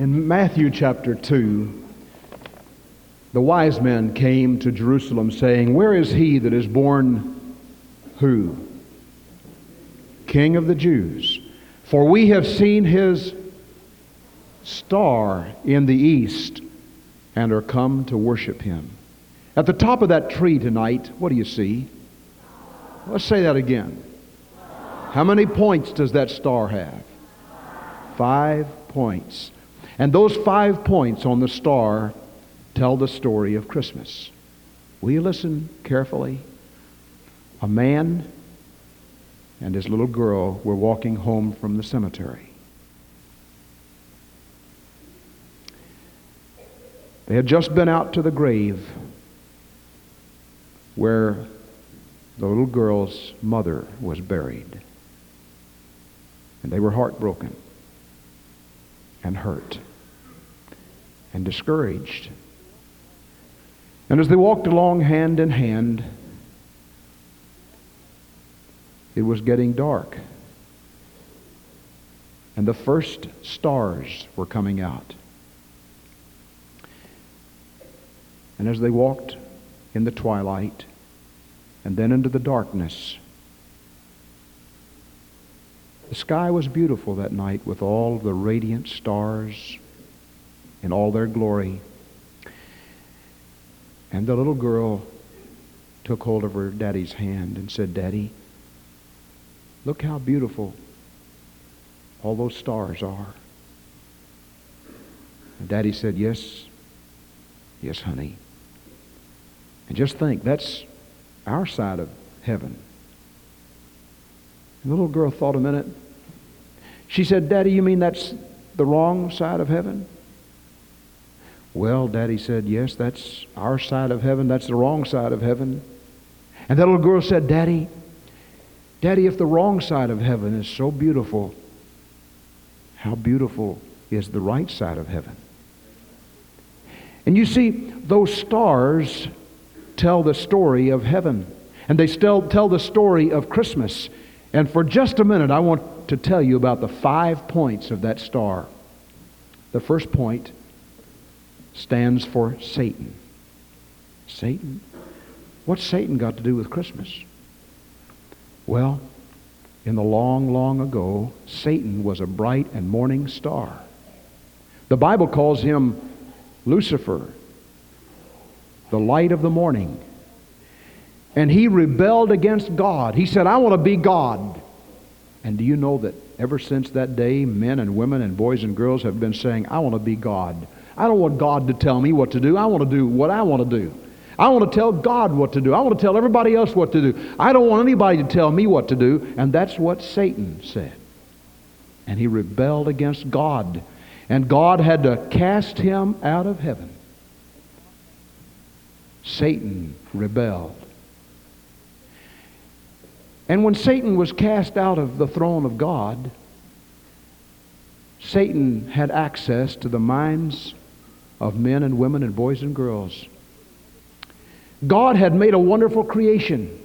In Matthew chapter 2, the wise men came to Jerusalem saying, Where is he that is born who? King of the Jews. For we have seen his star in the east and are come to worship him. At the top of that tree tonight, what do you see? Let's say that again. How many points does that star have? Five points. And those five points on the star tell the story of Christmas. Will you listen carefully? A man and his little girl were walking home from the cemetery. They had just been out to the grave where the little girl's mother was buried. And they were heartbroken and hurt and discouraged. And as they walked along hand in hand, it was getting dark. And the first stars were coming out. And as they walked in the twilight and then into the darkness, the sky was beautiful that night with all the radiant stars in all their glory. And the little girl took hold of her daddy's hand and said, Daddy, look how beautiful all those stars are. And Daddy said, Yes, yes, honey. And just think, that's our side of heaven. And the little girl thought a minute. She said, Daddy, you mean that's the wrong side of heaven? Well, Daddy said, Yes, that's our side of heaven. That's the wrong side of heaven. And that little girl said, Daddy, Daddy, if the wrong side of heaven is so beautiful, how beautiful is the right side of heaven? And you see, those stars tell the story of heaven, and they still tell the story of Christmas. And for just a minute, I want to tell you about the five points of that star. The first point stands for Satan. Satan? What's Satan got to do with Christmas? Well, in the long, long ago, Satan was a bright and morning star. The Bible calls him Lucifer, the light of the morning. And he rebelled against God. He said, I want to be God. And do you know that ever since that day, men and women and boys and girls have been saying, I want to be God. I don't want God to tell me what to do. I want to do what I want to do. I want to tell God what to do. I want to tell everybody else what to do. I don't want anybody to tell me what to do. And that's what Satan said. And he rebelled against God. And God had to cast him out of heaven. Satan rebelled. And when Satan was cast out of the throne of God, Satan had access to the minds of men and women and boys and girls. God had made a wonderful creation.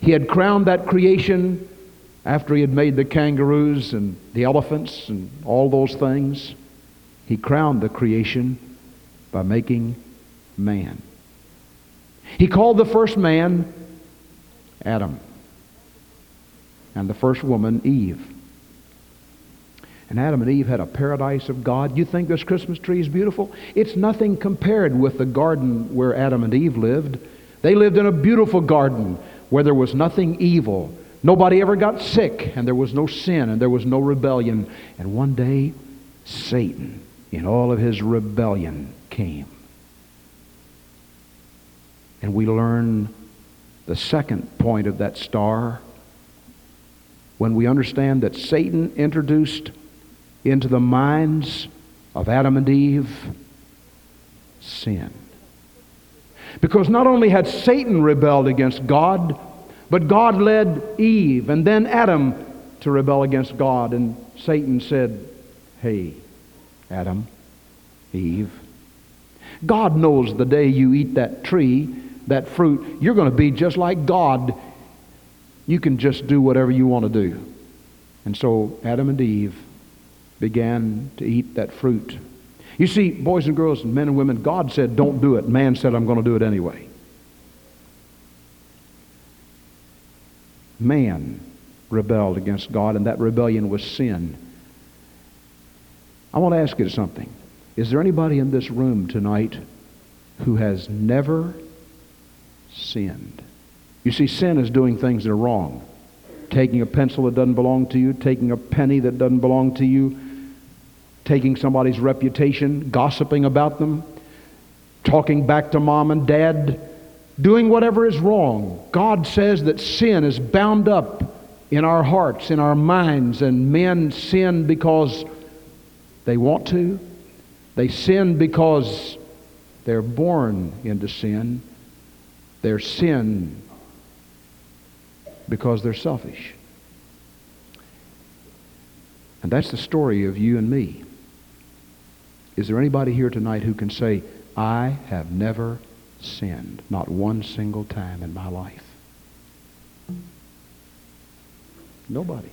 He had crowned that creation after he had made the kangaroos and the elephants and all those things. He crowned the creation by making man. He called the first man Adam and the first woman Eve. And Adam and Eve had a paradise of God. You think this Christmas tree is beautiful? It's nothing compared with the garden where Adam and Eve lived. They lived in a beautiful garden where there was nothing evil. Nobody ever got sick, and there was no sin, and there was no rebellion. And one day, Satan, in all of his rebellion, came. And we learn the second point of that star when we understand that Satan introduced into the minds of Adam and Eve sin. Because not only had Satan rebelled against God, but God led Eve and then Adam to rebel against God. And Satan said, Hey, Adam, Eve, God knows the day you eat that tree, that fruit, you're going to be just like God. You can just do whatever you want to do. And so Adam and Eve began to eat that fruit. You see, boys and girls, and men and women, God said, don't do it. Man said, I'm going to do it anyway. Man rebelled against God, and that rebellion was sin. I want to ask you something. Is there anybody in this room tonight who has never sinned? You see, sin is doing things that are wrong. Taking a pencil that doesn't belong to you, taking a penny that doesn't belong to you, taking somebody's reputation, gossiping about them, talking back to mom and dad, doing whatever is wrong. God says that sin is bound up in our hearts, in our minds, and men sin because they want to. They sin because they're born into sin. They're sin because they're selfish. And that's the story of you and me. Is there anybody here tonight who can say, I have never sinned, not one single time in my life? Nobody.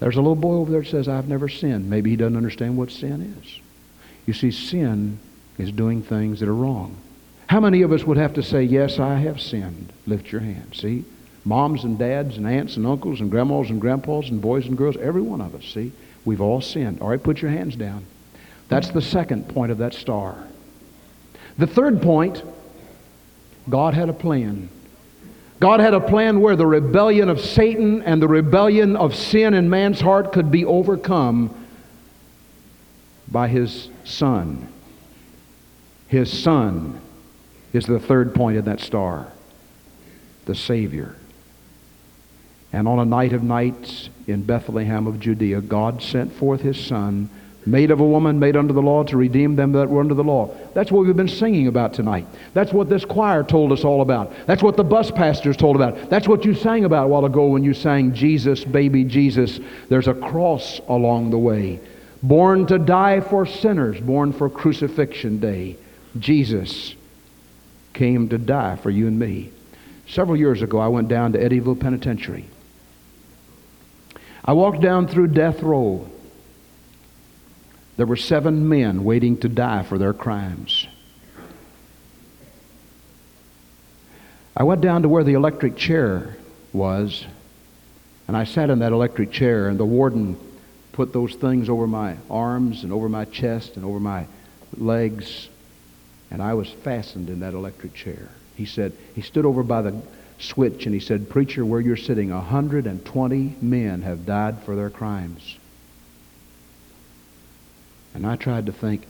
There's a little boy over there that says, I've never sinned. Maybe he doesn't understand what sin is. You see, sin is doing things that are wrong. How many of us would have to say, Yes, I have sinned? Lift your hand. See? Moms and dads and aunts and uncles and grandmas and grandpas and boys and girls, every one of us, see? We've all sinned. All right, put your hands down. That's the second point of that star. The third point, God had a plan. God had a plan where the rebellion of Satan and the rebellion of sin in man's heart could be overcome by his Son. His Son is the third point of that star, the Savior. And on a night of nights in Bethlehem of Judea, God sent forth his Son, made of a woman, made under the law, to redeem them that were under the law. That's what we've been singing about tonight. That's what this choir told us all about. That's what the bus pastors told about. That's what you sang about a while ago when you sang, Jesus, baby Jesus. There's a cross along the way. Born to die for sinners, born for crucifixion day. Jesus came to die for you and me. Several years ago, I went down to Eddyville Penitentiary. I walked down through death row. There were seven men waiting to die for their crimes. I went down to where the electric chair was, and I sat in that electric chair, and the warden put those things over my arms and over my chest and over my legs, and I was fastened in that electric chair. He said, he stood over by the switch and he said, Preacher, where you're sitting, 120 men have died for their crimes. And I tried to think,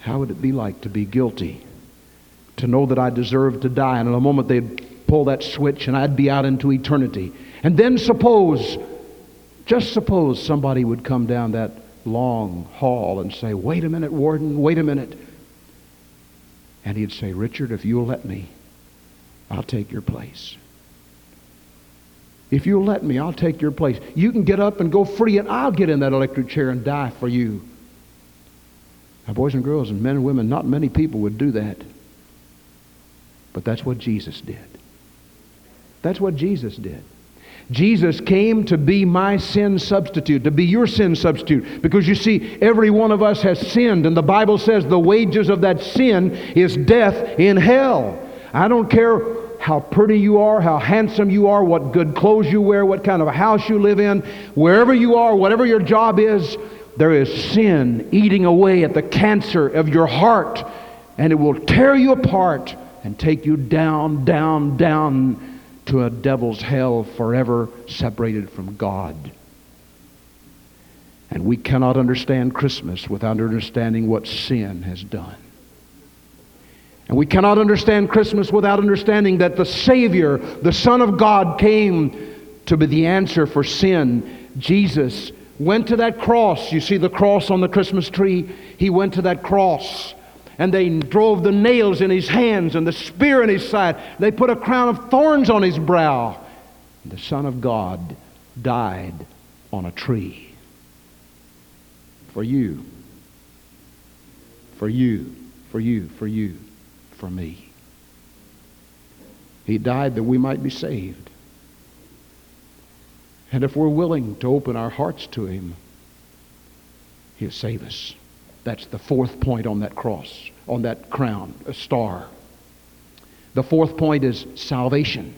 how would it be like to be guilty? To know that I deserved to die, and in a moment they'd pull that switch and I'd be out into eternity. And then suppose, just suppose somebody would come down that long hall and say, Wait a minute, Warden, wait a minute. And he'd say, Richard, if you'll let me, I'll take your place. If you'll let me, I'll take your place. You can get up and go free, and I'll get in that electric chair and die for you. Now, boys and girls, and men and women, not many people would do that. But that's what Jesus did. That's what Jesus did. Jesus came to be my sin substitute, to be your sin substitute. Because you see, every one of us has sinned, and the Bible says the wages of that sin is death in hell. I don't care how pretty you are, how handsome you are, what good clothes you wear, what kind of a house you live in, wherever you are, whatever your job is, there is sin eating away at the cancer of your heart, and it will tear you apart and take you down, down, down to a devil's hell forever separated from God. And we cannot understand Christmas without understanding what sin has done. And we cannot understand Christmas without understanding that the Savior, the Son of God, came to be the answer for sin. Jesus went to that cross. You see the cross on the Christmas tree? He went to that cross. And they drove the nails in his hands and the spear in his side. They put a crown of thorns on his brow. The Son of God died on a tree. For you. For you. For you. For you for me. He died that we might be saved. And if we're willing to open our hearts to Him, He'll save us. That's the fourth point on that cross, on that crown, a star. The fourth point is salvation.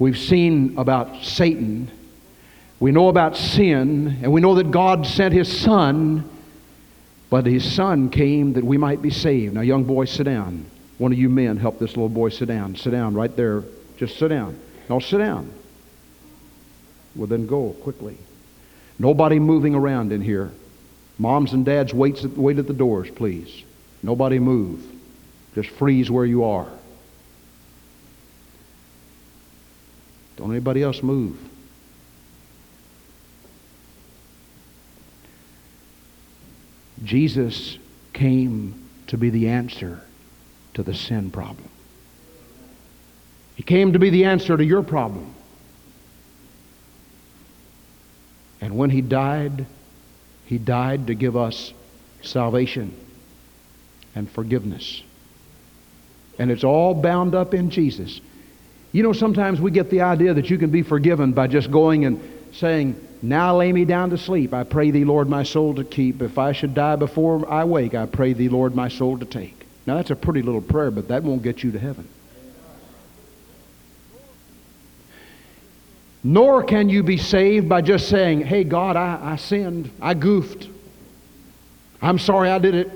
We've seen about Satan. We know about sin, and we know that God sent His Son, but His Son came that we might be saved. Now, young boy, sit down. One of you men, help this little boy sit down. Sit down right there. Just sit down. No, sit down. Well, then go quickly. Nobody moving around in here. Moms and dads, wait, wait at the doors, please. Nobody move. Just freeze where you are. Don't anybody else move. Jesus came to be the answer to the sin problem. He came to be the answer to your problem. And when he died, he died to give us salvation and forgiveness. And it's all bound up in Jesus. You know, sometimes we get the idea that you can be forgiven by just going and saying, Now lay me down to sleep. I pray thee, Lord, my soul to keep. If I should die before I wake, I pray thee, Lord, my soul to take. Now, that's a pretty little prayer, but that won't get you to heaven. Nor can you be saved by just saying, Hey, God, I, I sinned. I goofed. I'm sorry I did it.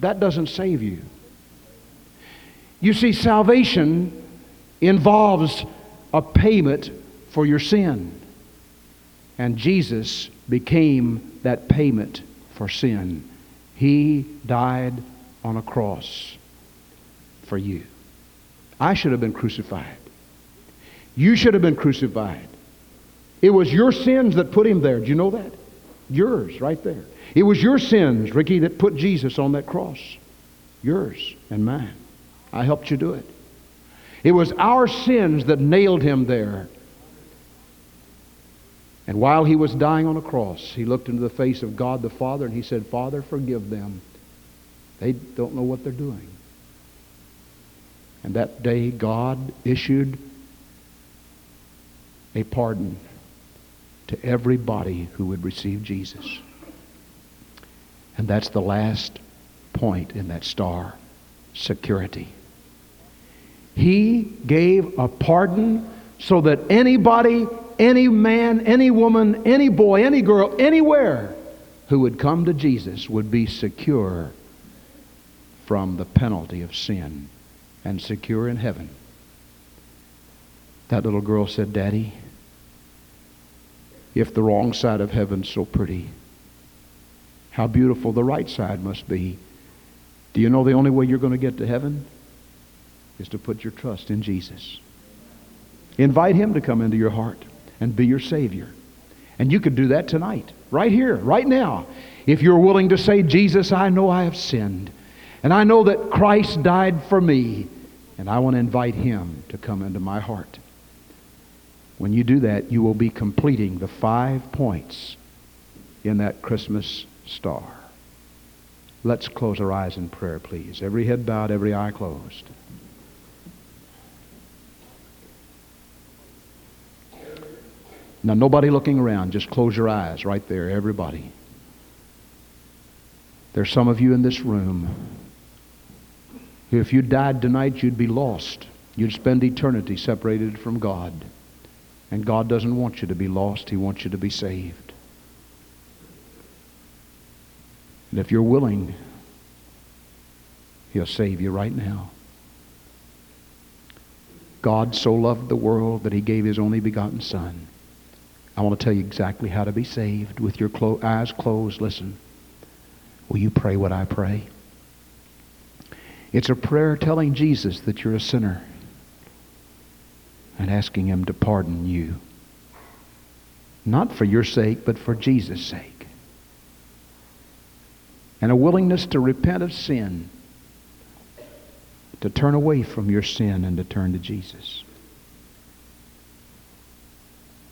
That doesn't save you. You see, salvation involves a payment for your sin. And Jesus became that payment for sin. He died on a cross for you. I should have been crucified. You should have been crucified. It was your sins that put him there. Do you know that? Yours, right there. It was your sins, Ricky, that put Jesus on that cross. Yours and mine. I helped you do it. It was our sins that nailed him there. And while he was dying on a cross, he looked into the face of God the Father and he said, Father, forgive them. They don't know what they're doing. And that day, God issued a pardon to everybody who would receive Jesus. And that's the last point in that star security. He gave a pardon so that anybody, any man, any woman, any boy, any girl, anywhere who would come to Jesus would be secure from the penalty of sin and secure in heaven. That little girl said, Daddy, if the wrong side of heaven's so pretty, how beautiful the right side must be. Do you know the only way you're going to get to heaven is to put your trust in Jesus? Invite him to come into your heart and be your Savior. And you could do that tonight, right here, right now. If you're willing to say, Jesus, I know I have sinned. And I know that Christ died for me. And I want to invite him to come into my heart. When you do that, you will be completing the five points in that Christmas star. Let's close our eyes in prayer, please. Every head bowed, every eye closed. Now, nobody looking around. Just close your eyes right there, everybody. There's some of you in this room who, if you died tonight, you'd be lost. You'd spend eternity separated from God. And God doesn't want you to be lost, He wants you to be saved. And if you're willing, He'll save you right now. God so loved the world that He gave His only begotten Son. I want to tell you exactly how to be saved with your clo- eyes closed. Listen. Will you pray what I pray? It's a prayer telling Jesus that you're a sinner and asking Him to pardon you. Not for your sake, but for Jesus' sake. And a willingness to repent of sin, to turn away from your sin and to turn to Jesus.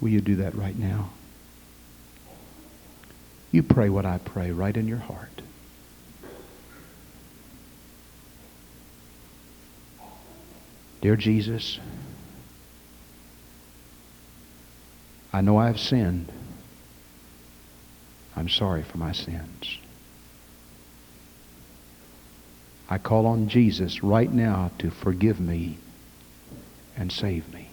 Will you do that right now? You pray what I pray right in your heart. Dear Jesus, I know I have sinned. I'm sorry for my sins. I call on Jesus right now to forgive me and save me.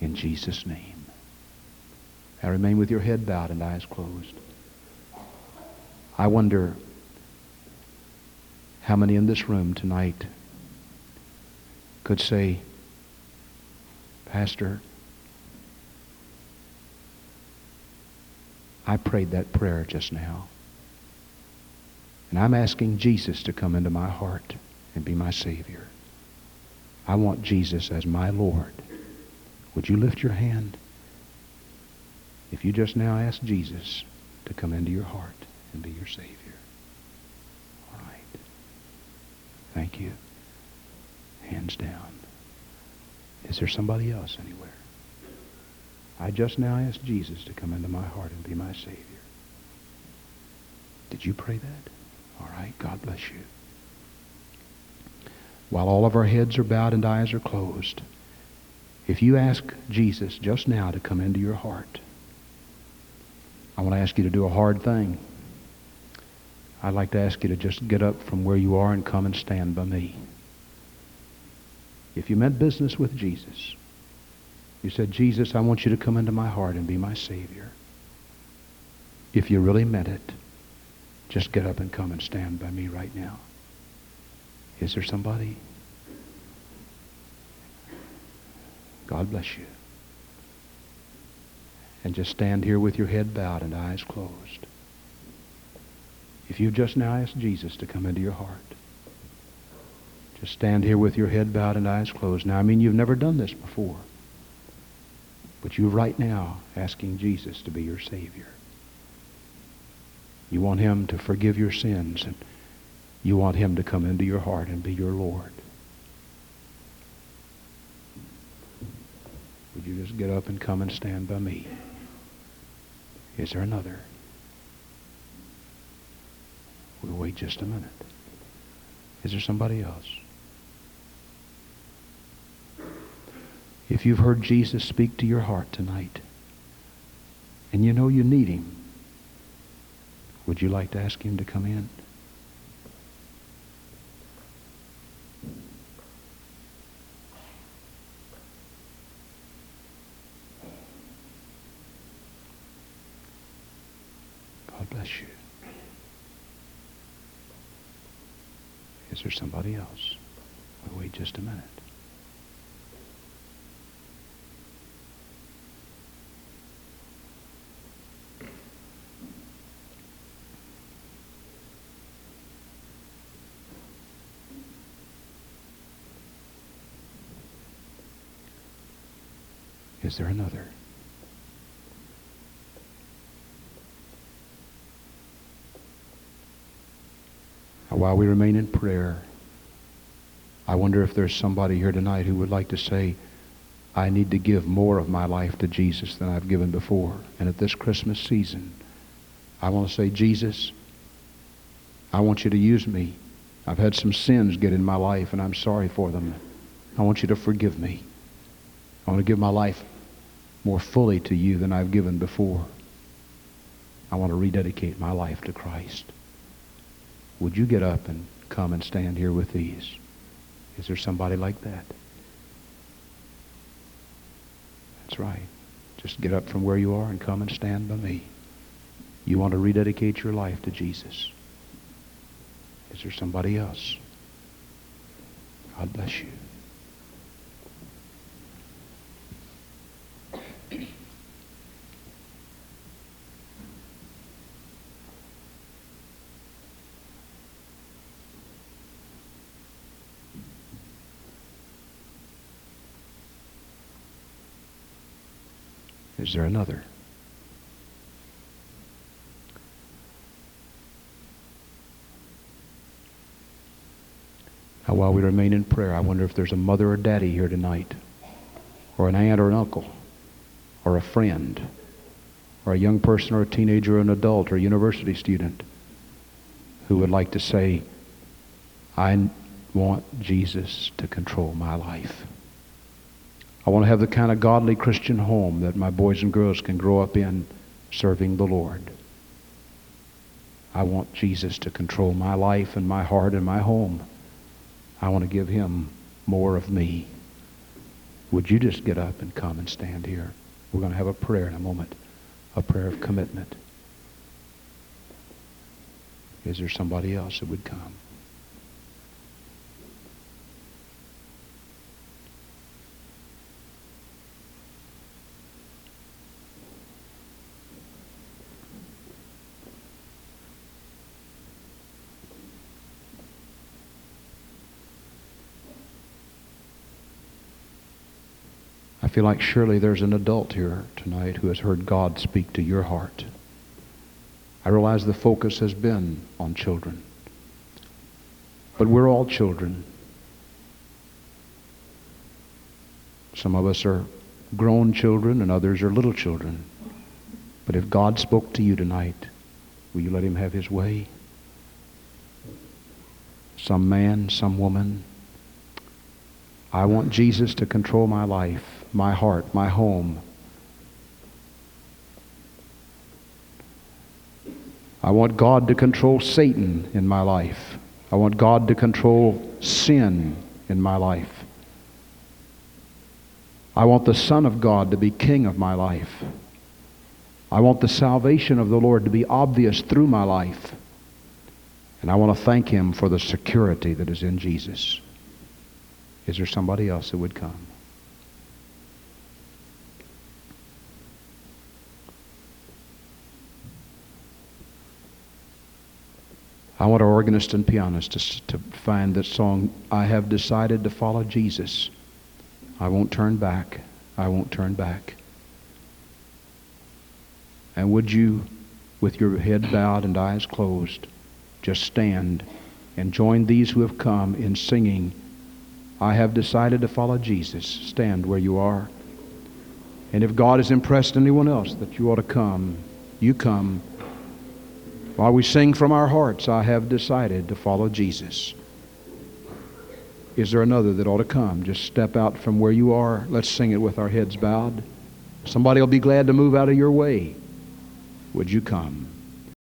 In Jesus' name. Now remain with your head bowed and eyes closed. I wonder how many in this room tonight could say, Pastor, I prayed that prayer just now. And I'm asking Jesus to come into my heart and be my Savior. I want Jesus as my Lord. Would you lift your hand? If you just now ask Jesus to come into your heart and be your Savior. All right. Thank you. Hands down. Is there somebody else anywhere? I just now asked Jesus to come into my heart and be my Savior. Did you pray that? All right. God bless you. While all of our heads are bowed and eyes are closed, if you ask Jesus just now to come into your heart, I want to ask you to do a hard thing. I'd like to ask you to just get up from where you are and come and stand by me. If you meant business with Jesus, you said, Jesus, I want you to come into my heart and be my Savior. If you really meant it, just get up and come and stand by me right now. Is there somebody? God bless you. And just stand here with your head bowed and eyes closed. If you've just now asked Jesus to come into your heart, just stand here with your head bowed and eyes closed. Now, I mean, you've never done this before. But you're right now asking Jesus to be your Savior. You want him to forgive your sins and you want him to come into your heart and be your Lord. Would you just get up and come and stand by me? Is there another? We'll wait just a minute. Is there somebody else? If you've heard Jesus speak to your heart tonight and you know you need him, would you like to ask him to come in? God bless you. Is there somebody else? We'll wait just a minute. Is there another? While we remain in prayer, I wonder if there's somebody here tonight who would like to say, I need to give more of my life to Jesus than I've given before. And at this Christmas season, I want to say, Jesus, I want you to use me. I've had some sins get in my life, and I'm sorry for them. I want you to forgive me. I want to give my life more fully to you than I've given before. I want to rededicate my life to Christ. Would you get up and come and stand here with these? Is there somebody like that? That's right. Just get up from where you are and come and stand by me. You want to rededicate your life to Jesus. Is there somebody else? God bless you. Is there another? Now, while we remain in prayer, I wonder if there's a mother or daddy here tonight, or an aunt or an uncle, or a friend, or a young person or a teenager or an adult or a university student who would like to say, I want Jesus to control my life. I want to have the kind of godly Christian home that my boys and girls can grow up in serving the Lord. I want Jesus to control my life and my heart and my home. I want to give him more of me. Would you just get up and come and stand here? We're going to have a prayer in a moment, a prayer of commitment. Is there somebody else that would come? Feel like surely there's an adult here tonight who has heard God speak to your heart. I realize the focus has been on children. But we're all children. Some of us are grown children and others are little children. But if God spoke to you tonight, will you let him have his way? Some man, some woman. I want Jesus to control my life, my heart, my home. I want God to control Satan in my life. I want God to control sin in my life. I want the Son of God to be king of my life. I want the salvation of the Lord to be obvious through my life. And I want to thank Him for the security that is in Jesus. Is there somebody else that would come? I want our organist and pianist to, to find that song, I have decided to follow Jesus. I won't turn back. I won't turn back. And would you, with your head bowed and eyes closed, just stand and join these who have come in singing, I have decided to follow Jesus. Stand where you are. And if God has impressed anyone else that you ought to come, you come. While we sing from our hearts, I have decided to follow Jesus. Is there another that ought to come? Just step out from where you are. Let's sing it with our heads bowed. Somebody will be glad to move out of your way. Would you come?